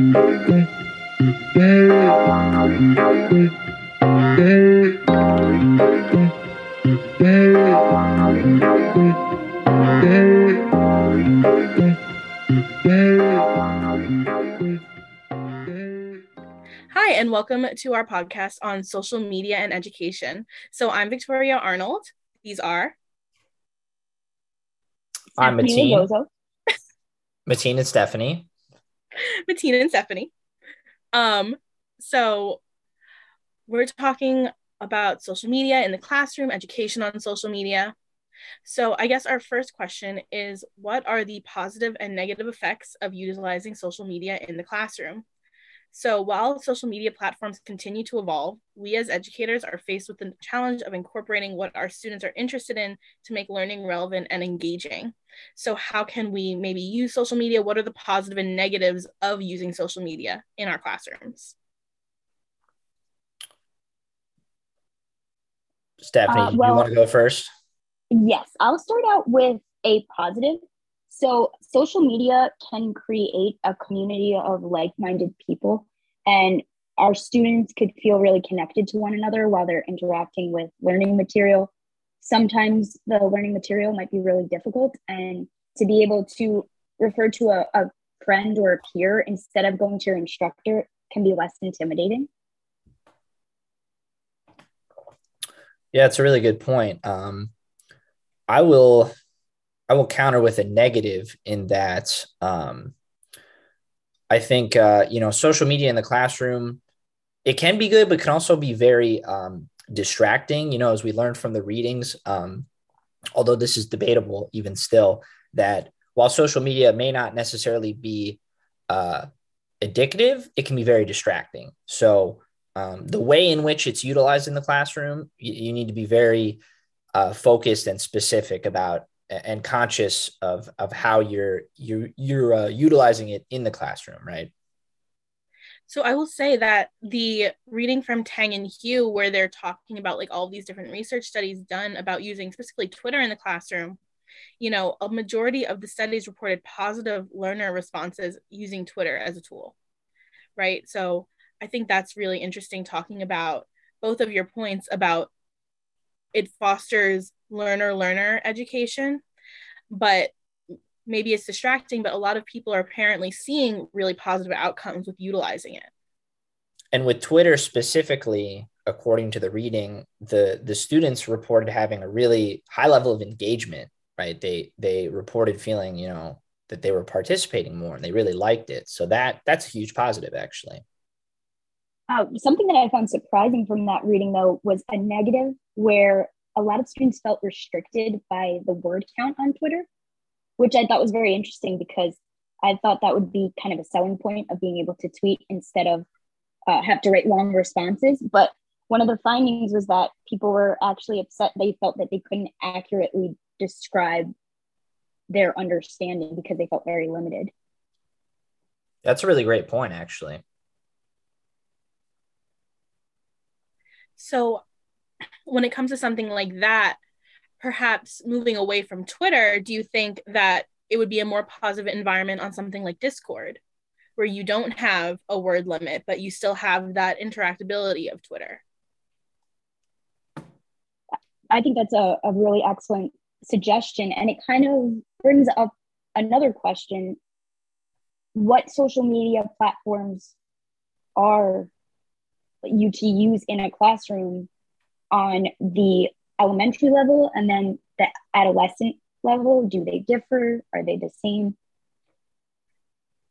Hi, and welcome to our podcast on social media and education. So I'm Victoria Arnold. These are I'm Mateen. Mateen and Stephanie. Bettina and Stephanie. Um, so we're talking about social media in the classroom, education on social media. So I guess our first question is what are the positive and negative effects of utilizing social media in the classroom? So while social media platforms continue to evolve, we as educators are faced with the challenge of incorporating what our students are interested in to make learning relevant and engaging. So how can we maybe use social media? What are the positive and negatives of using social media in our classrooms? Stephanie, Uh, you want to go first? Yes, I'll start out with a positive. So, social media can create a community of like minded people, and our students could feel really connected to one another while they're interacting with learning material. Sometimes the learning material might be really difficult, and to be able to refer to a, a friend or a peer instead of going to your instructor can be less intimidating. Yeah, it's a really good point. Um, I will, I will counter with a negative in that um, I think uh, you know social media in the classroom it can be good, but can also be very um, distracting. You know, as we learned from the readings, um, although this is debatable even still, that while social media may not necessarily be uh, addictive, it can be very distracting. So um, the way in which it's utilized in the classroom, you, you need to be very uh, focused and specific about and conscious of of how you're you're you're uh, utilizing it in the classroom, right? So I will say that the reading from Tang and Hew, where they're talking about like all these different research studies done about using specifically Twitter in the classroom, you know, a majority of the studies reported positive learner responses using Twitter as a tool, right? So I think that's really interesting talking about both of your points about it fosters learner learner education, but maybe it's distracting, but a lot of people are apparently seeing really positive outcomes with utilizing it. And with Twitter specifically, according to the reading, the the students reported having a really high level of engagement. Right? They they reported feeling, you know, that they were participating more and they really liked it. So that that's a huge positive, actually. Uh, something that I found surprising from that reading, though, was a negative where a lot of students felt restricted by the word count on Twitter, which I thought was very interesting because I thought that would be kind of a selling point of being able to tweet instead of uh, have to write long responses. But one of the findings was that people were actually upset. They felt that they couldn't accurately describe their understanding because they felt very limited. That's a really great point, actually. So, when it comes to something like that, perhaps moving away from Twitter, do you think that it would be a more positive environment on something like Discord, where you don't have a word limit, but you still have that interactability of Twitter? I think that's a, a really excellent suggestion. And it kind of brings up another question what social media platforms are you to use in a classroom on the elementary level and then the adolescent level? Do they differ? Are they the same?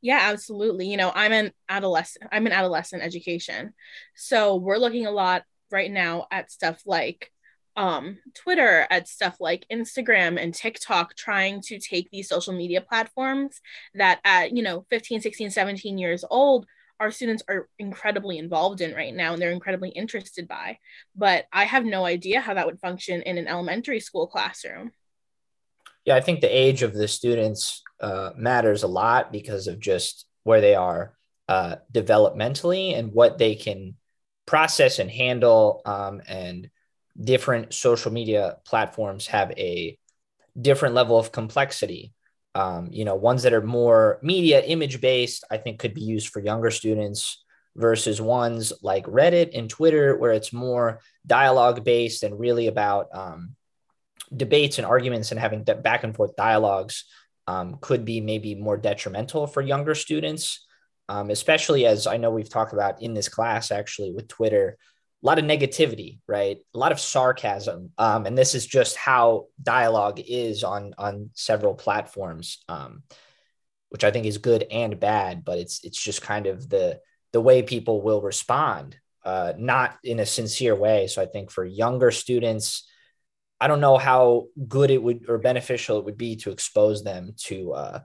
Yeah, absolutely. You know, I'm an adolescent. I'm an adolescent education. So we're looking a lot right now at stuff like um, Twitter, at stuff like Instagram and TikTok, trying to take these social media platforms that at, you know, 15, 16, 17 years old, our students are incredibly involved in right now and they're incredibly interested by. But I have no idea how that would function in an elementary school classroom. Yeah, I think the age of the students uh, matters a lot because of just where they are uh, developmentally and what they can process and handle. Um, and different social media platforms have a different level of complexity. Um, you know, ones that are more media image based, I think could be used for younger students versus ones like Reddit and Twitter, where it's more dialogue based and really about um, debates and arguments and having back and forth dialogues um, could be maybe more detrimental for younger students, um, especially as I know we've talked about in this class actually with Twitter. A lot of negativity, right? A lot of sarcasm, um, and this is just how dialogue is on on several platforms, um, which I think is good and bad. But it's it's just kind of the the way people will respond, uh, not in a sincere way. So I think for younger students, I don't know how good it would or beneficial it would be to expose them to uh,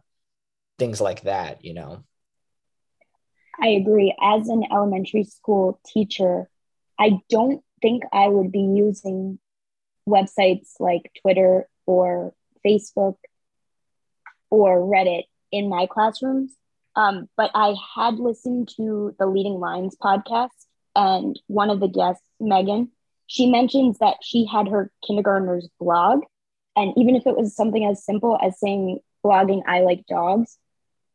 things like that, you know. I agree. As an elementary school teacher, I don't think I would be using websites like Twitter or Facebook or Reddit in my classrooms. Um, but I had listened to the Leading Lines podcast, and one of the guests, Megan, she mentions that she had her kindergartner's blog. And even if it was something as simple as saying, blogging, I like dogs,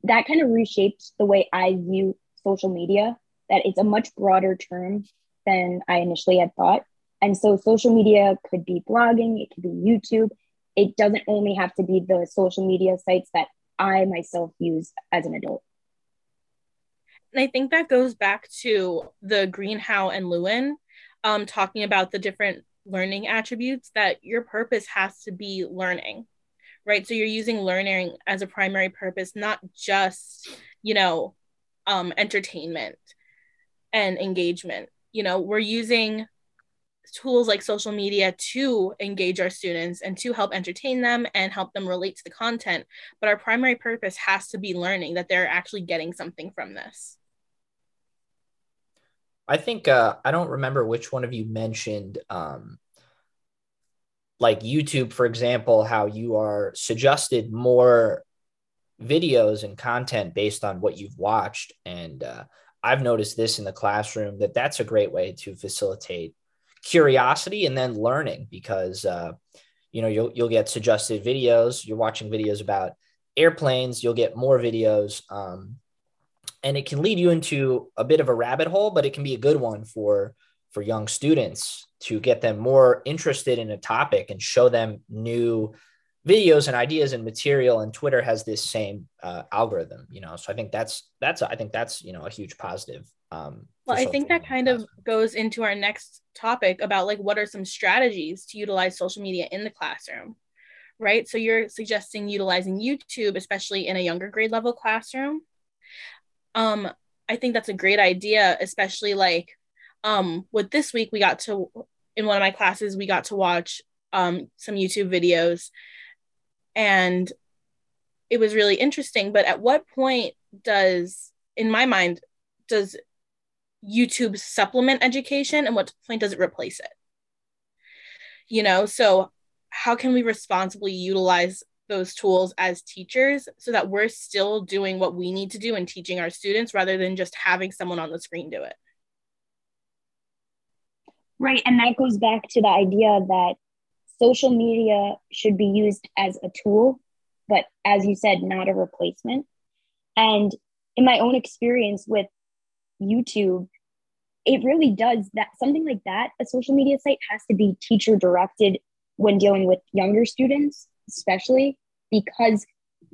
that kind of reshaped the way I view social media, that it's a much broader term than I initially had thought. And so social media could be blogging, it could be YouTube. It doesn't only have to be the social media sites that I myself use as an adult. And I think that goes back to the Greenhow and Lewin um, talking about the different learning attributes that your purpose has to be learning, right? So you're using learning as a primary purpose, not just, you know, um, entertainment and engagement. You know, we're using tools like social media to engage our students and to help entertain them and help them relate to the content. But our primary purpose has to be learning that they're actually getting something from this. I think uh, I don't remember which one of you mentioned, um, like YouTube, for example, how you are suggested more videos and content based on what you've watched, and uh, I've noticed this in the classroom that that's a great way to facilitate curiosity and then learning because uh, you know you'll you'll get suggested videos. You're watching videos about airplanes, you'll get more videos. Um, and it can lead you into a bit of a rabbit hole but it can be a good one for for young students to get them more interested in a topic and show them new videos and ideas and material and twitter has this same uh, algorithm you know? So i think that's that's i think that's you know a huge positive um, well i think that kind of goes into our next topic about like what are some strategies to utilize social media in the classroom right? So you're suggesting utilizing youtube especially in a younger grade level classroom. Um i think that's a great idea especially like um with this week we got to in one of my classes we got to watch um some youtube videos and it was really interesting but at what point does in my mind does youtube supplement education and what point does it replace it you know so how can we responsibly utilize those tools as teachers so that we're still doing what we need to do and teaching our students rather than just having someone on the screen do it. Right. And that goes back to the idea that social media should be used as a tool, but as you said, not a replacement. And in my own experience with YouTube, it really does that something like that. A social media site has to be teacher directed when dealing with younger students especially because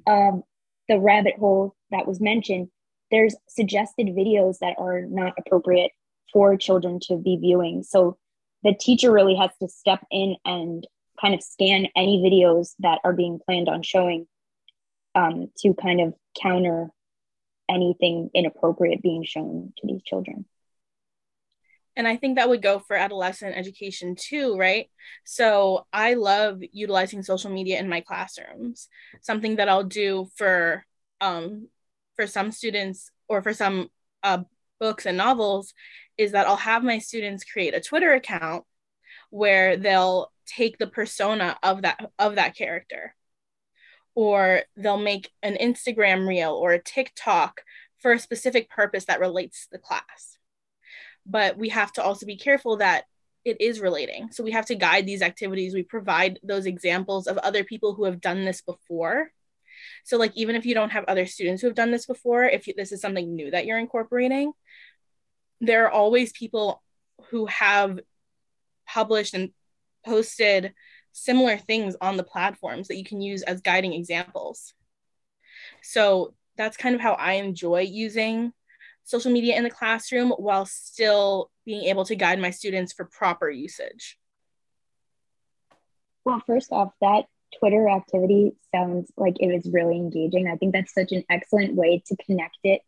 of the rabbit hole that was mentioned, there's suggested videos that are not appropriate for children to be viewing. So the teacher really has to step in and kind of scan any videos that are being planned on showing um, to kind of counter anything inappropriate being shown to these children. And i think that would go for adolescent education too right? So i love utilizing social media in my classrooms. Something that i'll do for um for some students or for some uh, books and novels is that i'll have my students create a twitter account where they'll take the persona of that of that character or they'll make an instagram reel or a tiktok for a specific purpose that relates to the class but we have to also be careful that it is relating. So we have to guide these activities. We provide those examples of other people who have done this before So, like, even if you don't have other students who have done this before, if you, this is something new that you're incorporating, there are always people who have published and posted similar things on the platforms that you can use as guiding examples. So that's kind of how I enjoy using social media in the classroom while still being able to guide my students for proper usage. Well, first off, that Twitter activity sounds like it was really engaging. I think that's such an excellent way to connect it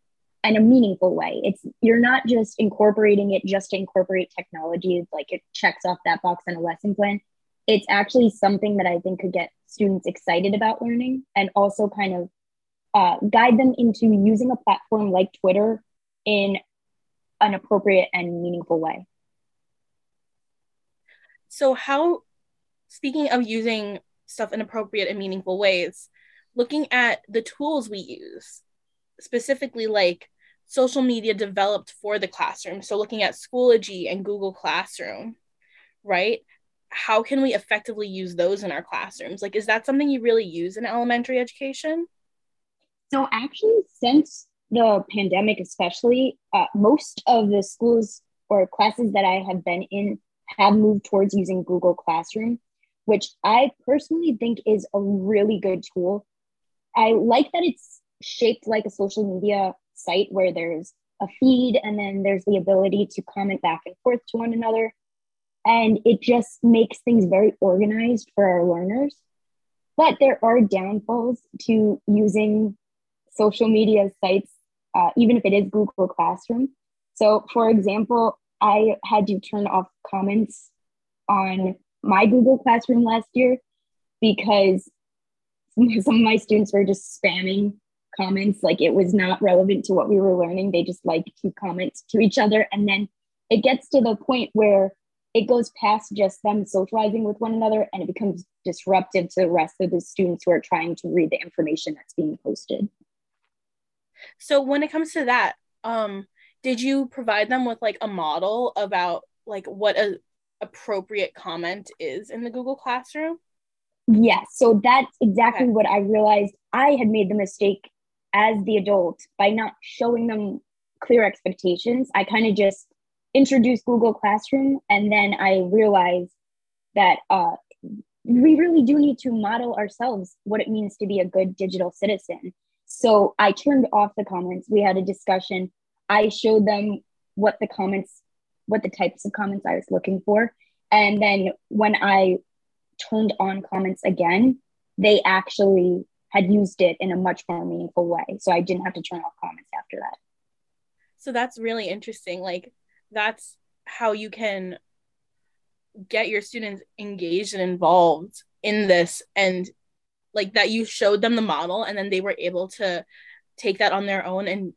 in a meaningful way. It's you're not just incorporating it just to incorporate technology, like it checks off that box on a lesson plan. It's actually something that I think could get students excited about learning and also kind of uh, guide them into using a platform like Twitter in an appropriate and meaningful way. So, how, speaking of using stuff in appropriate and meaningful ways, looking at the tools we use, specifically like social media developed for the classroom. So looking at Schoology and Google Classroom, right? How can we effectively use those in our classrooms? Like, is that something you really use in elementary education? So actually, since the pandemic, especially, uh, most of the schools or classes that I have been in have moved towards using Google Classroom, which I personally think is a really good tool. I like that it's shaped like a social media site where there's a feed and then there's the ability to comment back and forth to one another. And it just makes things very organized for our learners. But there are downfalls to using social media sites, uh, even if it is Google Classroom. So, for example, I had to turn off comments on my Google Classroom last year because some of my students were just spamming comments like it was not relevant to what we were learning. They just like to comment to each other. And then it gets to the point where it goes past just them socializing with one another and it becomes disruptive to the rest of the students who are trying to read the information that's being posted. So when it comes to that um did you provide them with like a model about like what a appropriate comment is in the google classroom? Yes. So that's exactly okay. what i realized. I had made the mistake as the adult by not showing them clear expectations i kind of just introduced google classroom and then i realized that uh, we really do need to model ourselves what it means to be a good digital citizen. So i turned off the comments. We had a discussion. I showed them what the comments what the types of comments i was looking for. And then when i turned on comments again they actually had used it in a much more meaningful way. So I didn't have to turn off comments after that. So that's really interesting. Like that's how you can get your students engaged and involved in this and like that you showed them the model and then they were able to take that on their own and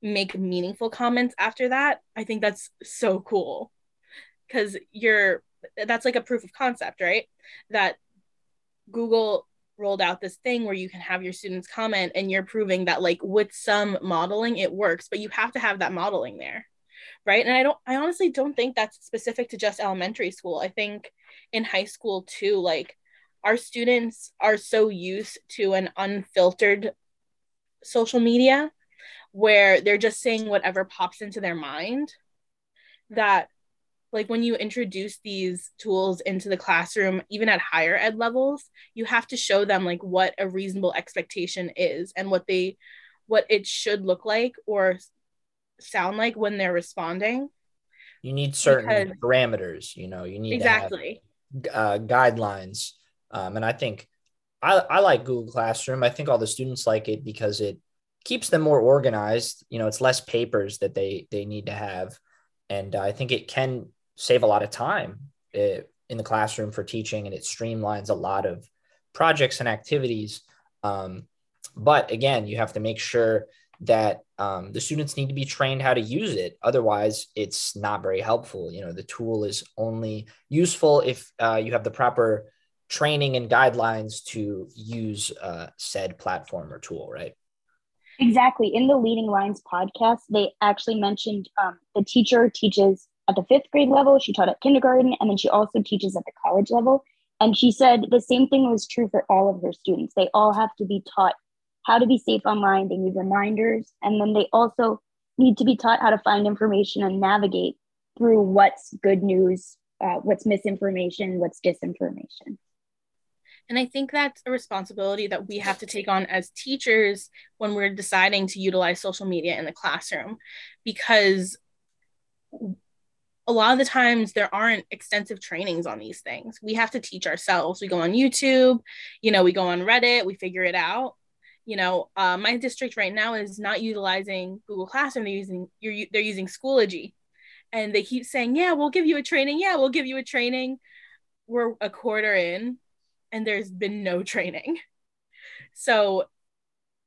make meaningful comments after that. I think that's so cool. Cuz you're that's like a proof of concept, right? That Google rolled out this thing where you can have your students comment and you're proving that like with some modeling it works but you have to have that modeling there right? And i don't i honestly don't think that's specific to just elementary school. I think in high school too like our students are so used to an unfiltered social media where they're just saying whatever pops into their mind that like when you introduce these tools into the classroom even at higher ed levels you have to show them like what a reasonable expectation is and what they what it should look like or sound like when they're responding. You need certain because, parameters you know you need exactly. have, uh, guidelines. Um, and i think I, I like google classroom. I think all the students like it because it keeps them more organized. You know it's less papers that they they need to have. And uh, i think it can save a lot of time eh, in the classroom for teaching and it streamlines a lot of projects and activities. Um, but again, you have to make sure that um, the students need to be trained how to use it. Otherwise, it's not very helpful. You know, the tool is only useful if uh, you have the proper training and guidelines to use uh, said platform or tool, right? Exactly. In the Leading Lines podcast, they actually mentioned um, the teacher teaches at the fifth grade level. She taught at kindergarten, and then she also teaches at the college level. And she said the same thing was true for all of her students. They all have to be taught how to be safe online. They need reminders. And then they also need to be taught how to find information and navigate through what's good news, uh, what's misinformation, what's disinformation. And I think that's a responsibility that we have to take on as teachers when we're deciding to utilize social media in the classroom because a lot of the times there aren't extensive trainings on these things. We have to teach ourselves. We go on YouTube, you know, we go on Reddit, we figure it out. You know, uh, my district right now is not utilizing Google Classroom. They're using you're, they're using Schoology, and they keep saying, "Yeah, we'll give you a training. Yeah, we'll give you a training." We're a quarter in, and there's been no training. So,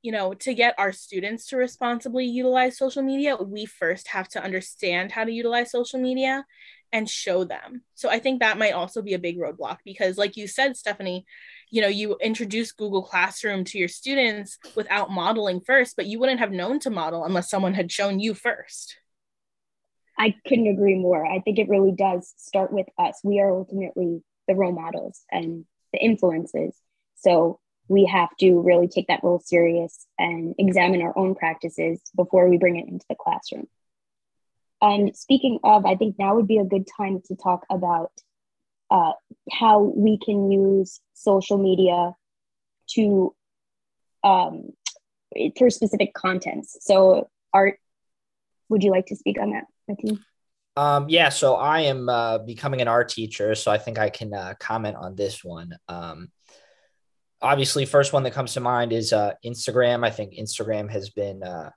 you know, to get our students to responsibly utilize social media, we first have to understand how to utilize social media and show them. So I think that might also be a big roadblock because like you said Stephanie, you know, you introduce Google Classroom to your students without modeling first, but you wouldn't have known to model unless someone had shown you first. I couldn't agree more. I think it really does start with us. We are ultimately the role models and the influences. So we have to really take that role serious and examine our own practices before we bring it into the classroom. And speaking of, I think now would be a good time to talk about uh, how we can use social media to um, through specific contents. So, art. Would you like to speak on that, Mateen? Um, yeah, so I am uh, becoming an art teacher, so I think I can uh, comment on this one. Um, obviously, first one that comes to mind is uh, Instagram. I think Instagram has been uh,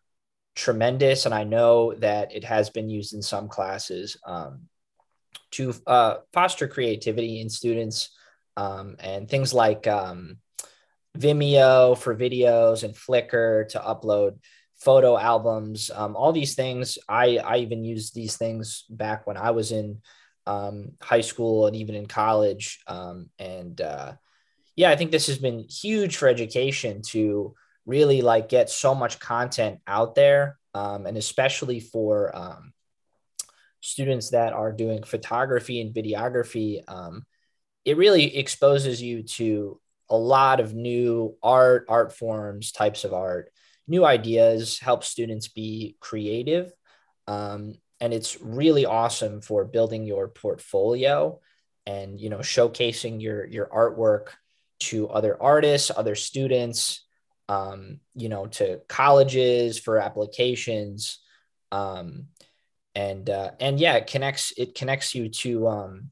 tremendous, and I know that it has been used in some classes um, to uh, foster creativity in students um, and things like um, Vimeo for videos and Flickr to upload photo albums, um, all these things. I, I even used these things back when I was in um, high school and even in college. Um, and uh, yeah, I think this has been huge for education to really like get so much content out there. Um, and especially for um, students that are doing photography and videography, um, it really exposes you to a lot of new art, art forms, types of art new ideas, help students be creative. Um, and it's really awesome for building your portfolio and you know showcasing your your artwork to other artists, other students, um, you know, to colleges for applications. Um, and uh, and yeah, it connects it connects you to um,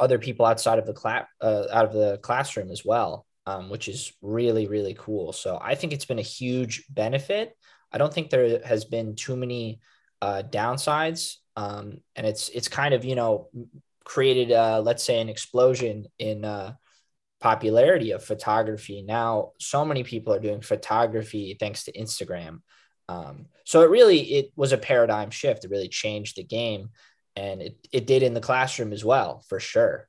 other people outside of the class uh, out of the classroom as well um, which is really, really cool. So I think it's been a huge benefit. I don't think there has been too many uh, downsides. Um, and it's, it's kind of, you know, created, uh, let's say, an explosion in uh, popularity of photography. Now, so many people are doing photography thanks to Instagram. Um, so it really, it was a paradigm shift. It really changed the game. And it, it did in the classroom as well, for sure.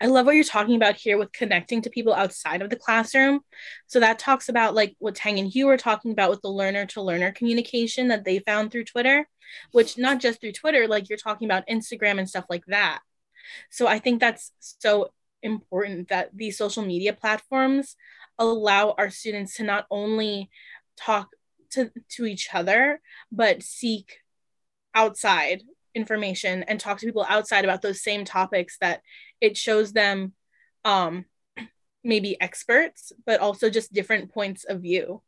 I love what you're talking about here with connecting to people outside of the classroom. So that talks about like what Tang and Hew were talking about with the learner to learner communication that they found through Twitter, which not just through Twitter, like you're talking about Instagram and stuff like that. So I think that's so important that these social media platforms allow our students to not only talk to, to each other, but seek outside information and talk to people outside about those same topics that it shows them um maybe experts but also just different points of view.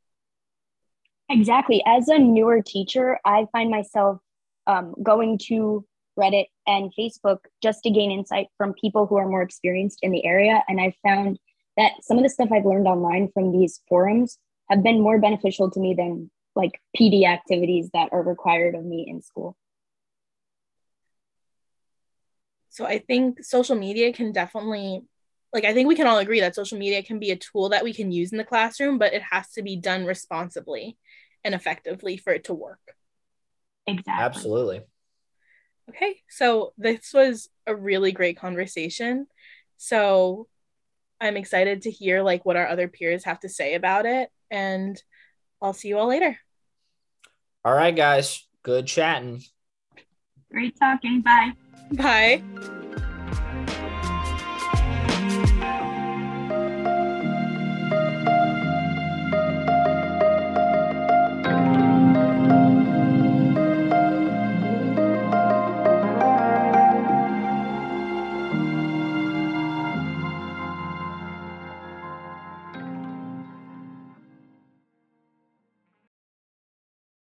Exactly. As a newer teacher i find myself um, going to reddit and facebook just to gain insight from people who are more experienced in the area and I've found that some of the stuff i've learned online from these forums have been more beneficial to me than like pd activities that are required of me in school So I think social media can definitely like I think we can all agree that social media can be a tool that we can use in the classroom, but it has to be done responsibly and effectively for it to work. Exactly. Absolutely. Okay, so this was a really great conversation. So I'm excited to hear like what our other peers have to say about it and I'll see you all later. All right, guys. Good chatting. Great talking. Bye. Bye.